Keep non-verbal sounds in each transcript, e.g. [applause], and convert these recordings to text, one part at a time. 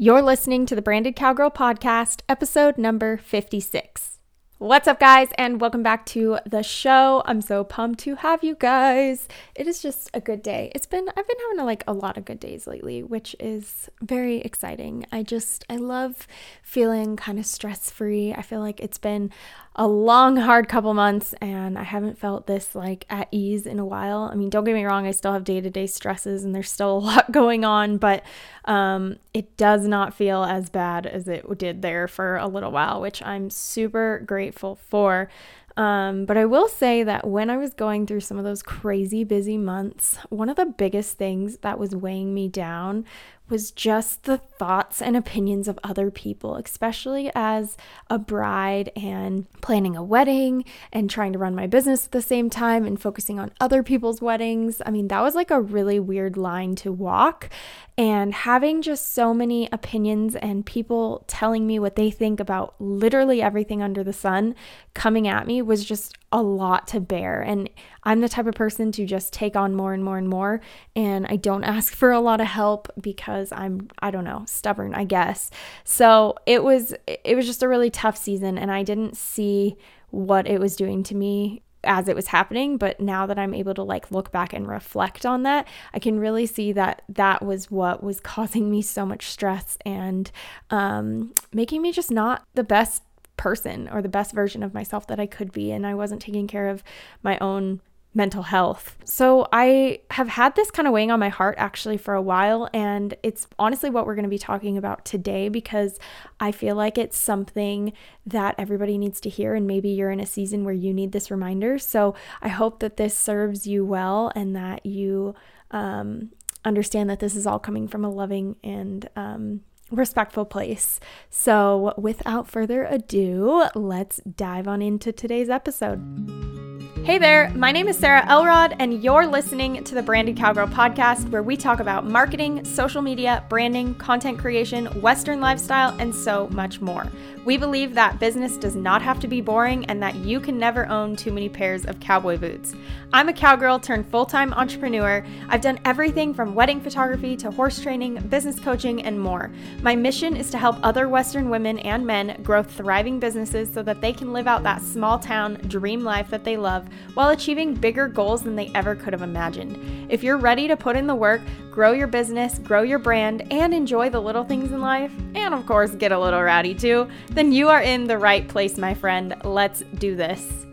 You're listening to the Branded Cowgirl Podcast, episode number 56. What's up, guys, and welcome back to the show. I'm so pumped to have you guys. It is just a good day. It's been, I've been having like a lot of good days lately, which is very exciting. I just, I love feeling kind of stress free. I feel like it's been a long, hard couple months, and I haven't felt this like at ease in a while. I mean, don't get me wrong, I still have day to day stresses and there's still a [laughs] lot going on, but um, it does not feel as bad as it did there for a little while, which I'm super grateful for. Um, but I will say that when I was going through some of those crazy busy months, one of the biggest things that was weighing me down was just the thoughts and opinions of other people, especially as a bride and planning a wedding and trying to run my business at the same time and focusing on other people's weddings. I mean, that was like a really weird line to walk. And having just so many opinions and people telling me what they think about literally everything under the sun coming at me was just a lot to bear. And I'm the type of person to just take on more and more and more. And I don't [laughs] ask for a lot of help because I'm, I don't know, stubborn, I guess. So it was, it was just a really tough season. And I didn't see what it was doing to me as it was happening but now that i'm able to like look back and reflect on that i can really see that that was what was [laughs] causing me so much stress and um, making me just not the best person or the best version of myself that i could be and i wasn't taking care of my own mental health. So I have had this kind of weighing on my heart actually for a while and it's honestly what we're going to be talking about today because I feel like it's something that everybody needs to hear and maybe you're in a season where you need this reminder. So I hope that this serves you well and that you um, understand that this is all coming from a loving and um, respectful place. So, without further ado, let's dive on into today's episode. Hey there, my name is Sarah Elrod, and you're listening to the Branded Cowgirl podcast, where we talk about marketing, social media, branding, content creation, Western lifestyle, and so much more. We believe that business does not have to be boring and that you can never own too many pairs of cowboy boots. I'm a cowgirl turned full time entrepreneur. I've done everything from wedding photography to horse training, business coaching, and more. My mission is to help other Western women and men grow thriving businesses so that they can live out that small town dream life that they love while achieving bigger goals than they ever could have imagined. If you're ready to put in the work, grow your business, grow your brand, and enjoy the little things in life, and of course, get a little rowdy too, then you are in the right place, my friend. Let's do this.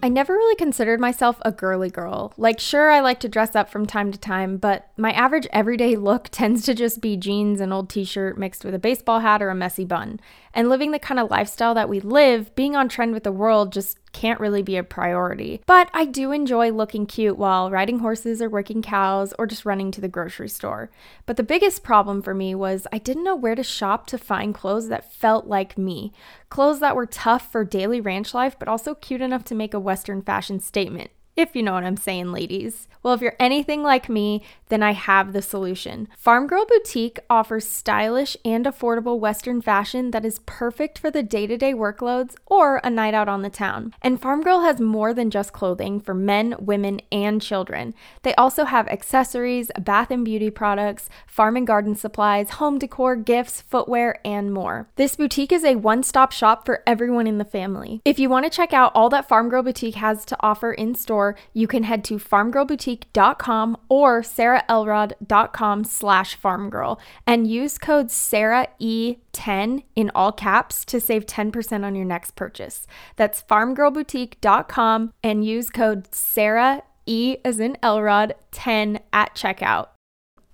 I never really considered myself a girly girl. Like, sure, I like to dress up from time to time, but my average everyday look [laughs] tends to just be jeans and old t shirt mixed with a baseball hat or a messy bun. And living the kind of lifestyle that we live, being on trend with the world just can't really be a priority. But I do enjoy looking cute while riding horses or working cows or just running to the grocery store. But the biggest problem for me was I didn't know where to shop to find clothes that felt like me. Clothes that were tough for daily ranch life, but also cute enough to make a Western fashion statement if you know what I'm saying, ladies. Well, if you're anything like me, then I have the solution. Farm Girl Boutique offers stylish and affordable Western fashion that is perfect for the day to day workloads or a night out on the town. And Farm Girl has more than just clothing for men, women, and children. They also have accessories, bath and beauty products, farm and garden supplies, home decor, gifts, footwear, and more. This boutique is a one stop shop for everyone in the family. If you want to check out all that Farm Girl Boutique has to offer in store, you can head to farmgirlboutique.com or sarahelrod.com slash farmgirl and use code SarahE10 in all caps to save 10% on your next purchase. That's farmgirlboutique.com and use code Sarah E as in Elrod 10 at checkout.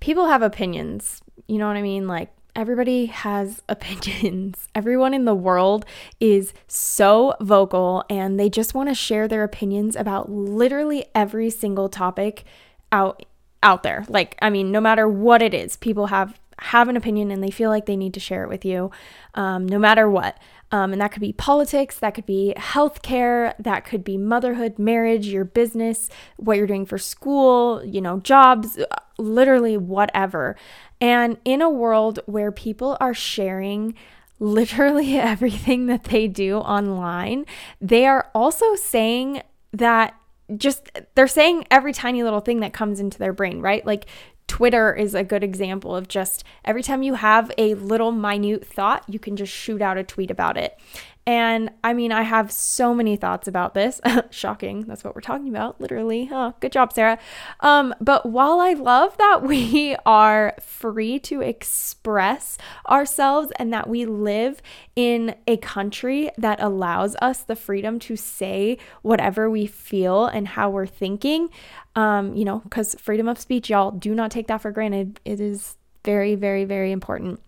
People have opinions. You know what I mean? Like Everybody has [laughs] opinions. Everyone in the world is so vocal and they just want to share their opinions about literally every single topic out out there. Like, I mean, no matter what it is, people have have an opinion and they feel like they need to share it with you, um, no matter what. Um, and that could be politics, that could be healthcare, that could be motherhood, marriage, your business, what you're doing for school, you know, jobs, literally whatever. And in a world where people are sharing [laughs] literally [laughs] everything that they do online, they are also saying that just they're saying every tiny little thing that comes into their brain, right? Like Twitter is a good example of just every time you have a little minute thought, you can just shoot out a tweet about it. And I mean, I have so many thoughts about this. [laughs] Shocking. That's what we're talking about, literally. Oh, good job, Sarah. Um, but while I love that we [laughs] are free to express ourselves and that we live in a country that allows us the freedom to say whatever we feel and how we're thinking, um, you know, because freedom of speech, y'all, do not take that for granted. It is very, very, very important.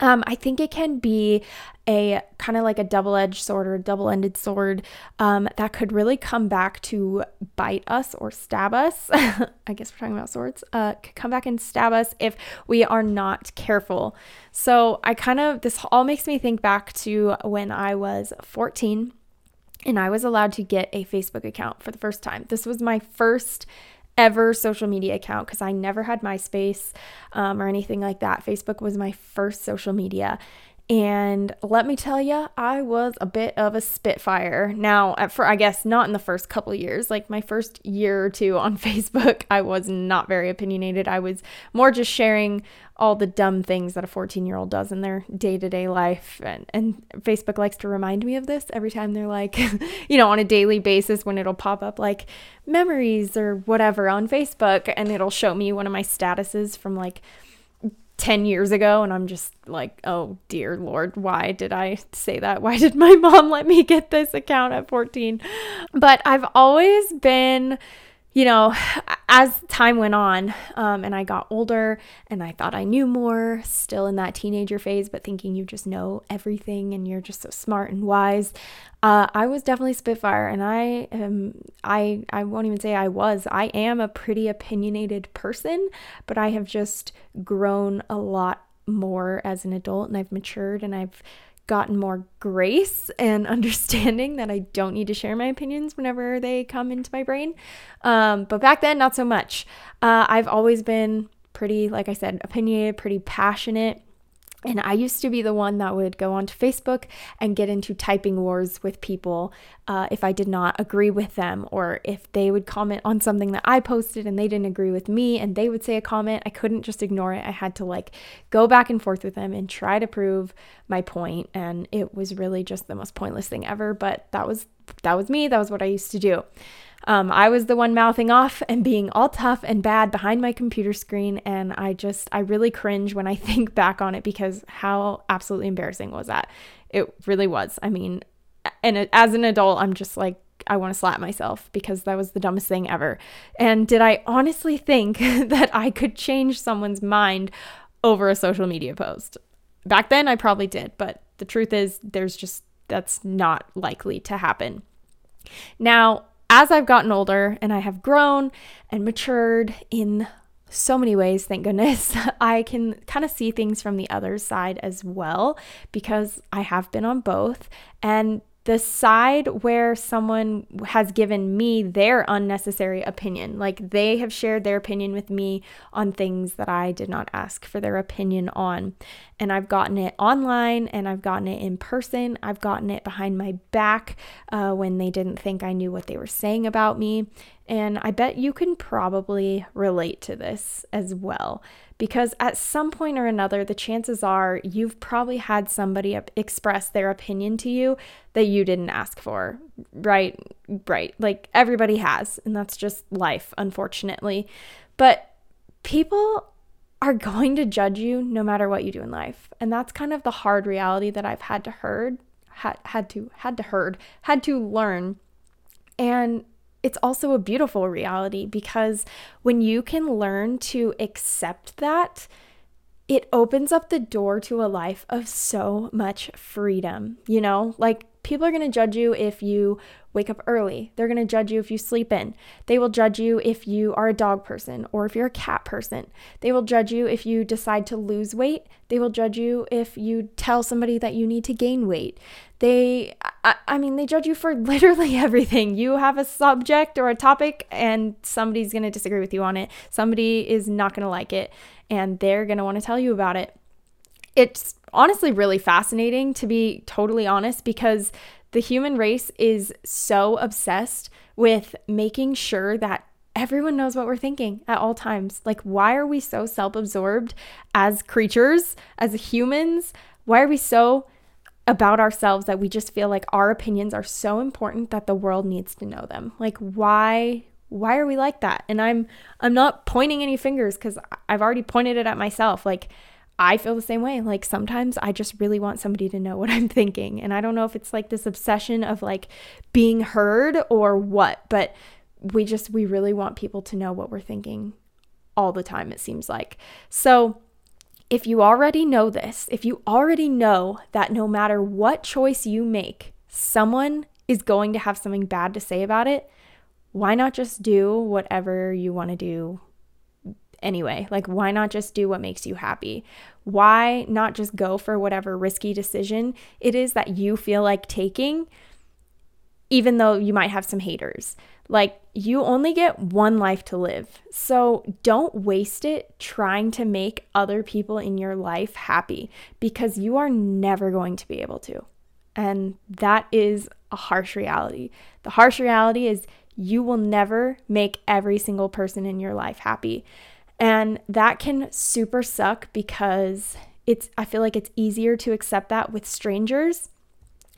Um, I think it can be a kind of like a double edged sword or a double ended sword um, that could really come back to bite us or stab us. [laughs] I guess we're talking about swords. Uh, could come back and stab us if we are not careful. So I kind of, this all makes me think back to when I was 14 and I was allowed to get a Facebook account for the first time. This was my first ever social media account because I never had MySpace um, or anything like that. Facebook was my first social media. And let me tell you, I was a bit of a spitfire. Now, for I guess not in the first couple years, like my first year or two on [laughs] Facebook, I was not very opinionated. I was more just sharing all the dumb things that a 14 year old does in their day to day life. And, and Facebook likes to remind me of this every time they're like, [laughs] you know, on a daily basis when it'll pop up like memories or whatever on Facebook and it'll show me one of my statuses from like 10 years ago and I'm just like, "Oh dear lord, why did I say that? Why did my [laughs] mom let me get this account at 14?" But I've always been you know, as time went on um, and I got older and I thought I knew more, still in that teenager phase, but thinking you just know everything and you're just so smart and wise, uh, I was definitely Spitfire. And I am, I, I won't even say I was, I am a pretty opinionated person, but I have just grown a lot more as an adult and I've matured and I've gotten more grace and [laughs] understanding that I don't need to share my opinions whenever they come into my brain. Um, but back then, not so much. Uh, I've always been pretty, like I said, opinionated, pretty passionate. And I used to be the one that would go onto Facebook and get into typing wars with people uh, if I did not agree with them, or if they would comment on something that I posted and they didn't agree with me and they would say a comment. I couldn't just ignore it. I had to like go back and forth with them and try to prove my point. And it was really just the most pointless thing ever. But that was that was me. That was what I used to do. Um, I was the one mouthing off and being all tough and bad behind my computer screen. And I just, I really cringe when I [laughs] think back on it because how absolutely embarrassing was that? It really was. I mean, and as an adult, I'm just like, I want to slap myself because that was the dumbest thing ever. And did I honestly think [laughs] that I could change someone's mind over a social media post? Back then, I probably did, but the truth is, there's just that's not likely to happen. Now, as I've gotten older and I have grown and matured in so many ways, thank goodness, [laughs] I can kind of see things from the other side as well because I have been on both. And the side where someone has given me their unnecessary opinion. Like they have shared their opinion with me on things that I did not ask for their opinion on. And I've gotten it online and I've gotten it in person. I've gotten it behind my back uh, when they didn't think I knew what they were saying about me. And I bet you can probably relate to this as well because at some point or another, the chances are you've probably had somebody express their opinion to you that you didn't ask for, right? Right. Like everybody has, and that's just life, unfortunately. But people are going to judge you no matter what you do in life. And that's kind of the hard reality that I've had to heard, had, had to, had to heard, had to learn. And it's also a beautiful reality because when you can learn to accept that, it opens up the door to a life of so much freedom. You know, like people are going to judge you if you wake up early. They're going to judge you if you sleep in. They will judge you if you are a dog person or if you're a cat person. They will judge you if you decide to lose weight. They will judge you if you tell somebody that you need to gain weight. They, I, I mean, they judge you for [laughs] literally everything. You have a subject or a topic, and somebody's going to disagree with you on it. Somebody is not going to like it, and they're going to want to tell you about it. It's honestly really fascinating to be totally honest because the human race is so obsessed with making sure that everyone knows what we're thinking at all times. Like, why are we so self absorbed as creatures, as humans? Why are we so about ourselves that we just feel like our opinions are so important that the world needs to know them? Like, why? Why are we like that? And I'm I'm not pointing any fingers cuz I've already pointed it at myself. Like I feel the same way. Like sometimes I just really want somebody to know what I'm thinking. And I don't know if it's like this obsession of like being heard or what, but we just, we really want people to know what we're thinking all the time, it seems like. So, if you already know this, if you already know that no matter what choice you make, someone is going to have something bad to say about it, why not just do whatever you want to do anyway? Like, why not just do what makes you happy? Why not just go for whatever risky decision it is that you feel like taking, even though you might have some haters? Like, you only get one life to live. So don't waste it trying to make other people in your life happy because you are never going to be able to. And that is a harsh reality. The harsh reality is you will never make every single person in your life happy. And that can super suck because it's I feel like it's easier to accept that with strangers.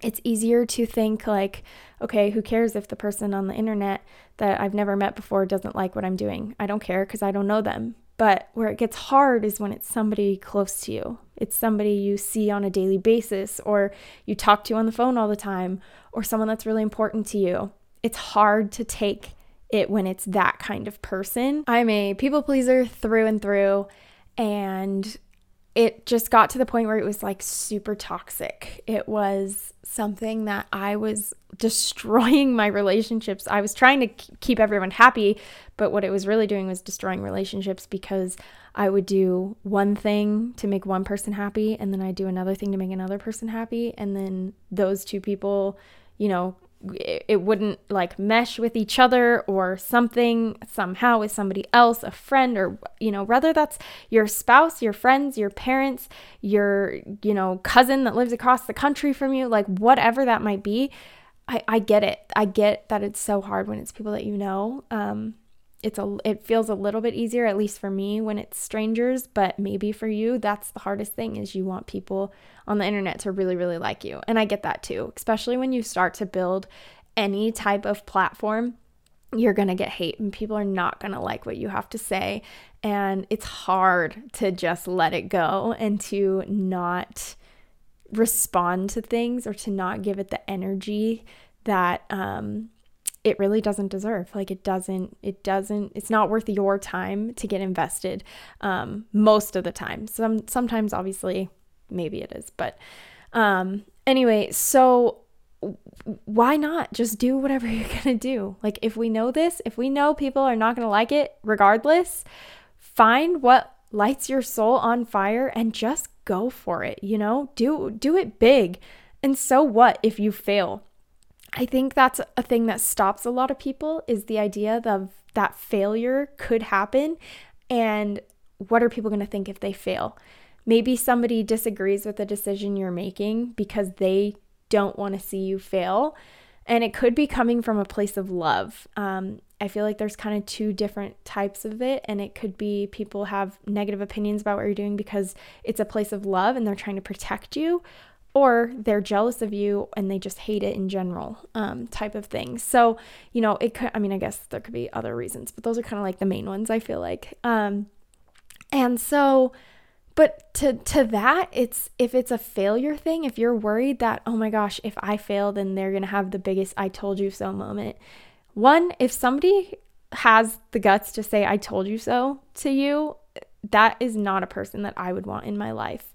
It's easier to think like, okay, who cares if the person on the internet that I've never met before doesn't like what I'm doing. I don't care because I don't know them. But where it gets hard is when it's somebody close to you. It's somebody you see on a daily basis, or you talk to on the phone all the time, or someone that's really important to you. It's hard to take it when it's that kind of person. I'm a people pleaser through and through, and it just got to the point where it was like super toxic. It was something that I was destroying my relationships. I was trying to keep everyone happy, but what it was really doing was destroying relationships because I would do one thing to make one person happy and then I'd do another thing to make another person happy and then those two people, you know, it wouldn't like mesh with each other or something somehow with somebody else, a friend, or, you know, whether that's your spouse, your friends, your parents, your, you know, cousin that lives across the country from you, like whatever that might be. I, I get it. I get that it's so hard when it's people that you know. Um, it's a it feels a little bit easier at least for me when it's strangers but maybe for you that's the hardest thing is you want people on the internet to really really like you. And i get that too especially when you start to build any type of platform you're going to get hate and people are not going to like what you have to say. And it's hard to just let it go and to not respond to things or to not give it the energy that um it really doesn't deserve. Like it doesn't it doesn't it's not worth your time to get invested um, most of the time. Some sometimes obviously maybe it is but um, anyway so why not just do whatever [laughs] you're gonna do? Like if we know this if we know people are not gonna like it regardless find what lights your soul on fire and just go for it you know? Do do it big. And so what if you fail I think that's a thing that stops a lot of people is the idea of that failure could happen and what are people going to think if they fail? Maybe somebody disagrees with the decision you're making because they don't want to see you fail. And it could be coming from a place of love. Um, I feel like there's kind of two different types of it. And it could be people have negative opinions about what you're doing because it's a place of love and they're trying to protect you, or they're jealous of you and they just hate it in general um, type of thing. So you know it could i mean i guess there could be other reasons but those are kind of like the main ones i feel like. Um, and so but to to that it's if it's a failure thing if you're worried that oh my gosh if i fail then they're going to have the biggest i told you so moment. One if somebody has the guts to say i told you so to you that is not a person that i would want in my life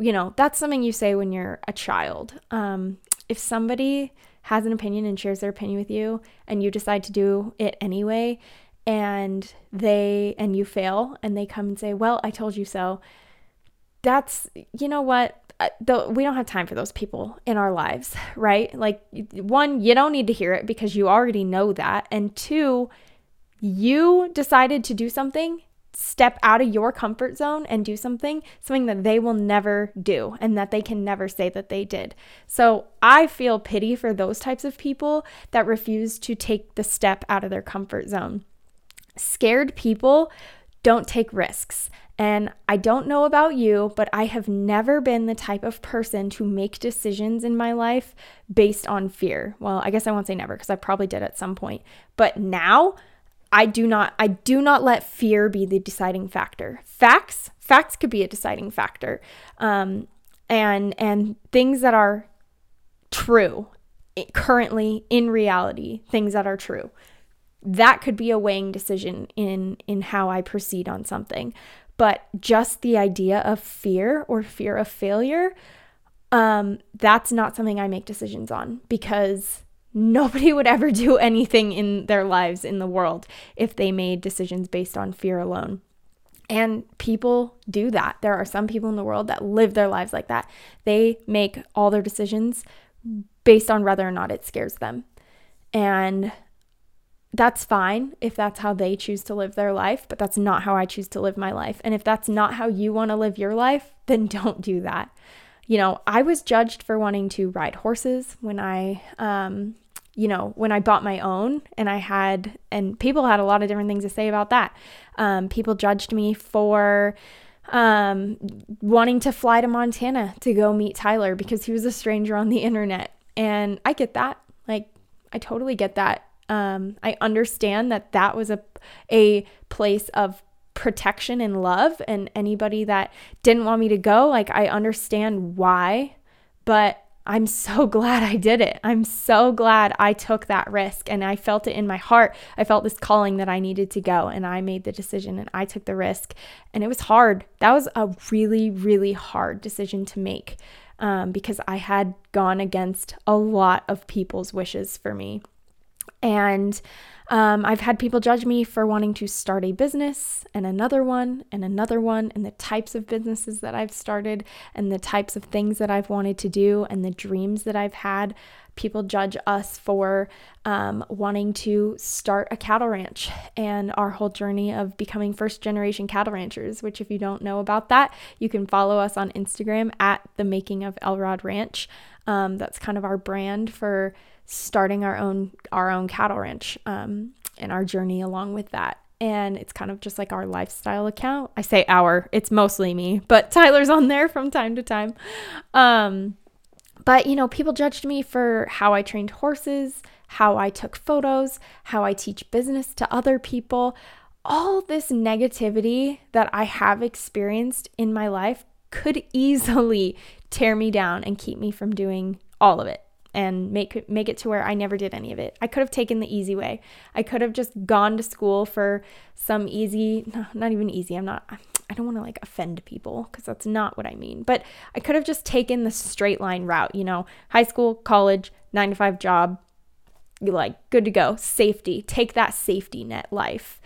you know, that's something you say when you're a child. Um, if somebody has an opinion and shares their opinion with you and you decide to do it anyway and they and you fail and they come and say, "Well, I told you so." That's, you know what? Uh, we don't have time for those people in our lives, right? Like one, you don't need to hear it because you already know that. And two, you decided to do something step out of your comfort zone and do something, something that they will never do and that they can never say that they did. So I feel pity for those types of people that refuse to take the step out of their comfort zone. Scared people don't take risks. And I don't know about you, but I have never been the type of person to make decisions in my life based on fear. Well, I guess I won't say never because I probably did at some point. But now I do not I do not let fear be the deciding factor. Facts, facts could be a deciding factor. Um, and and things that are true currently in reality, things that are true that could be a weighing decision in in how I proceed on something. But just the idea of fear or fear of failure, um, that's not something I make decisions on because nobody would ever do [laughs] anything in their lives in the world if they made decisions based on fear alone. And people do that. There are some people in the world that live their lives like that. They make all their decisions based on whether or not it scares them. And that's fine if that's how they choose to live their life, but that's not how I choose to live my life. And if that's not how you want to live your life, then [laughs] don't do that. You know, I was judged for wanting to ride horses when I, um, you know, when I bought my own, and I had, and people had a lot of different things to say about that. Um, people judged me for um, wanting to fly to Montana to go meet Tyler because he was a stranger on the internet. And I get that. Like, I totally get that um, I understand that that was a a place of protection and love, and anybody that didn't want me to go, like I understand why, but I'm so [laughs] glad I did it. I'm so glad I took that risk and I felt it in my heart. I felt this calling that I needed to go and I made the decision and I took the risk. And it was hard. That was a really, really hard decision to make um, because I had gone against a lot of people's wishes for me. And um, I've had people judge me for wanting to start a business and another one and another one, and the types of businesses that I've started and the types of things that I've wanted to do and the dreams that I've had. People judge us for um, wanting to start a cattle ranch and our whole journey of becoming first generation cattle ranchers. Which, if you don't know about that, you can follow us on Instagram at the making of Elrod Ranch. Um, that's kind of our brand for starting our own our own cattle ranch um, and our journey along with that. And it's kind of just like our lifestyle account. I say our it's mostly me but [laughs] tyler's on there from time to time. Um, but you know people judged me for how i trained horses how i took photos how i teach business to other people. All this negativity that i have experienced in my life could [laughs] easily tear me down and keep me from doing all of it and make make it to where I never did any of it. I could have taken the easy way. I could have just gone to school for some easy, no, [laughs] not even easy. I'm not I don't want to like offend people cuz that's not what I mean. But I could have just taken the straight line route, you know, high school, college, 9 to 5 job, you like good to go, safety. Take that safety net life.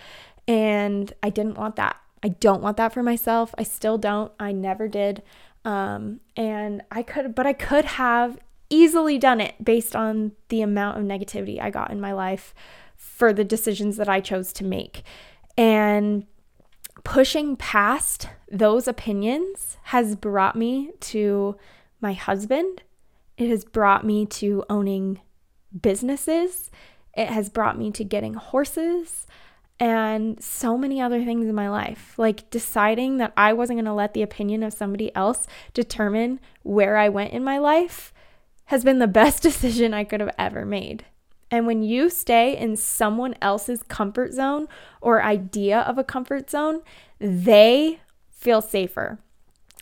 And I didn't want that. I don't want that for myself. I still don't. I never did. Um, and I could, but I could have easily done it based on the amount of negativity I got in my life for the decisions that I chose to make. And pushing past those opinions has brought me to my husband. It has brought me to owning businesses. It has brought me to getting horses and so many other things in my life. Like deciding that I wasn't going to let the opinion of somebody else determine where I went in my life has been the best [laughs] decision I could have ever made. And when you stay in someone else's comfort zone or idea of a comfort zone, they feel safer.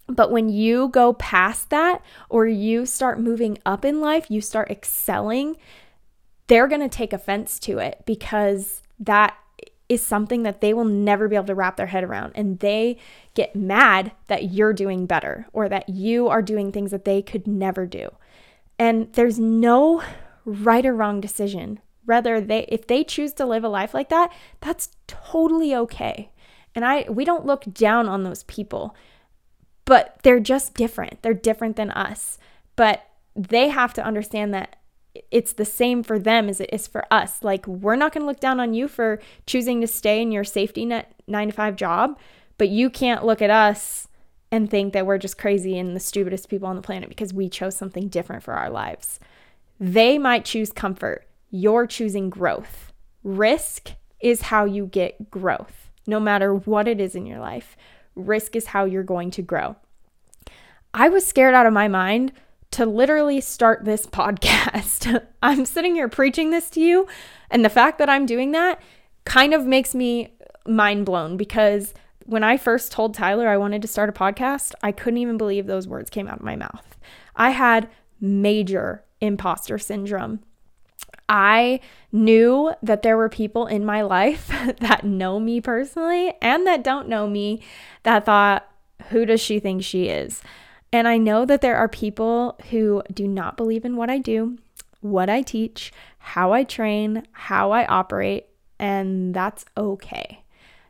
But when you go past that or you start moving up in life, you start excelling, they're going to take offense to it because that is something that they will never be able to wrap their head around. And they get mad that you're doing better or that you are doing things that they could never do. And there's no right or wrong decision. Rather, they if they choose to live a life like that, that's totally okay. And I we don't look down on those people. But they're just different. They're different than us. But they have to understand that it's the same for them as it is for us. Like, we're not going to look down on you for choosing to stay in your safety net nine to five job, but you can't look at us and think that we're just crazy and the stupidest people on the planet because we chose something different for our lives. They might choose comfort. You're choosing growth. Risk is how you get growth, no matter what it is in your life. Risk is how you're going to grow. I was scared out of my mind to literally start this [laughs] podcast. I'm sitting here preaching this to you, and the fact that I'm doing that kind of makes me mind blown because when I first told Tyler I wanted to start a podcast, I couldn't even believe those words came out of my mouth. I had major imposter syndrome. I knew that there were people in my life [laughs] that know me personally and that don't know me that thought, who does she think she is? And I know that there are people who do not believe in what I do, what I teach, how I train, how I operate, and that's okay.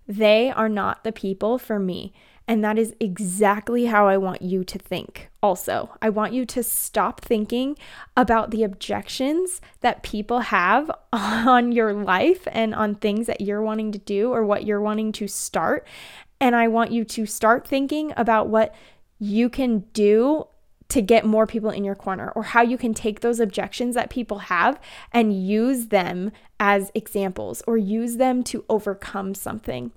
They are not the people for me. And that is exactly how I want you to think. Also, I want you to stop thinking about the objections that people have [laughs] on your life and on things that you're wanting to do or what you're wanting to start. And I want you to start thinking about what you can do to get more people in your corner or how you can take those objections that people have and use them as examples or use them to overcome something.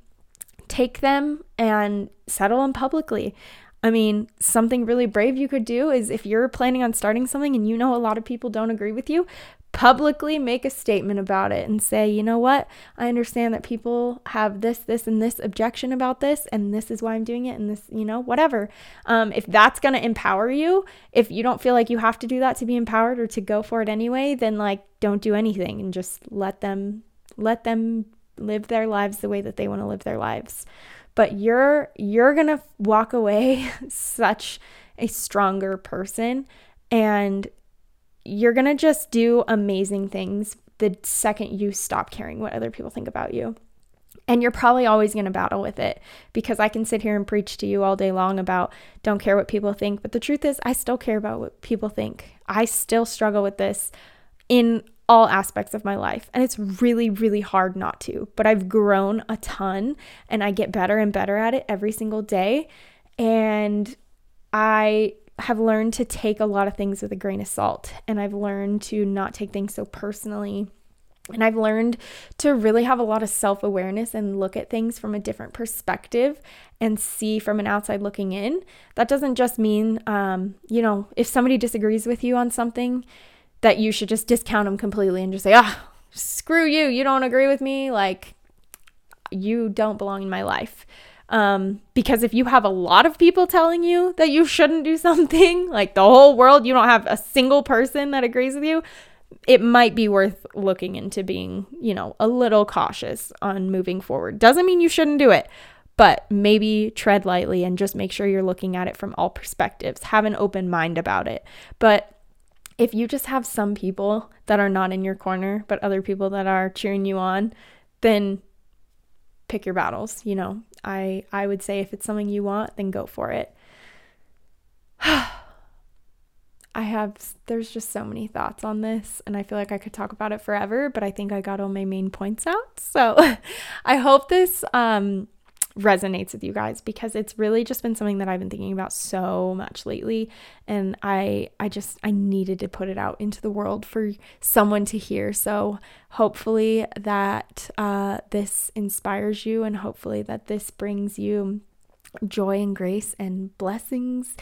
Take them and settle them publicly. I mean, something really brave you could do is if you're planning on starting something and you know a lot of people don't agree with you, publicly make a statement about it and say, you know what, I understand that people have this, this, and this objection about this, and this is why I'm doing it, and this, you know, whatever. Um, if that's going to empower you, if you don't feel like you have to do that to be empowered or to go for it anyway, then like don't do anything and just let them, let them live their lives the way that they want to live their lives. But you're you're going to walk away [laughs] such a stronger person and you're going to just do amazing things the second you stop caring what other people think about you. And you're probably always going to battle with it because I can sit here and preach to you all day long about don't care what people think. But the truth is, I still care about what people think. I still struggle with this in all aspects of my life. And it's really, really hard not to. But I've grown a ton and I get better and better at it every single day. And I have learned to take a lot of things with a grain of salt and I've learned to not take things so personally. And I've learned to really have a lot of self awareness and look at things from a different perspective and see from an outside looking in. That doesn't just mean, um, you know, if somebody disagrees with you on something, that you should just discount them completely and just say, ah, screw you. You don't agree with me. Like, you don't belong in my life. Um, because if you have a lot of people telling you that you shouldn't do [laughs] something, like the whole world, you don't have a single person that agrees with you, it might be worth looking into being, you know, a little cautious on moving forward. Doesn't mean you shouldn't do it, but maybe tread lightly and just make sure you're looking at it from all perspectives. Have an open mind about it. But if you just have some people that are not in your corner, but other people that are cheering you on, then pick your battles, you know. I I would say if it's something you want, then go for it. [sighs] I have there's just so many thoughts on this and I feel like I could talk about it forever, but I think I got all my main points out. So [laughs] I hope this um resonates with you guys because it's really just been something that I've been thinking about so much lately and I I just I needed to put it out into the world for someone to hear. So hopefully that uh, this inspires you and hopefully that this brings you joy and grace and blessings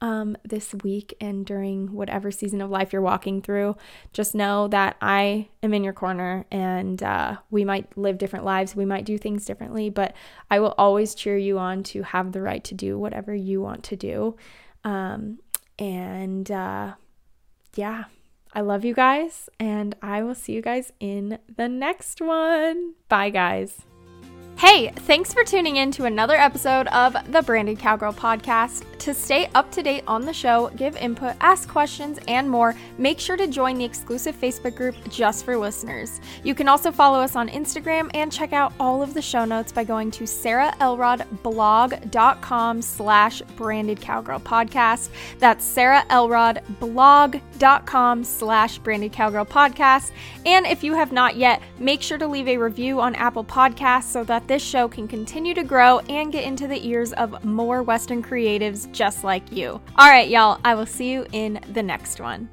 um, this week and during whatever season of life you're walking through. Just know that I am in your corner and uh, we might live different lives. We might do things differently, but I will always cheer you on to have the right to do whatever you want to do. Um, and uh, yeah, I love you guys, and I will see you guys in the next one. Bye, guys. Hey, thanks for tuning in to another episode of the Branded Cowgirl podcast. To stay up to date on the show, give input, ask questions, and more, make sure to join the exclusive Facebook group just for listeners. You can also follow us on Instagram and check out all of the show notes by going to sarahelrodblog.com slash branded cowgirl podcast. That's sarahelrodblog.com slash branded cowgirl podcast. And if you have not yet, make sure to leave a review on Apple Podcasts so that this show can continue to grow and get into the ears of more Western creatives just like you. All right, y'all, I will see you in the next one.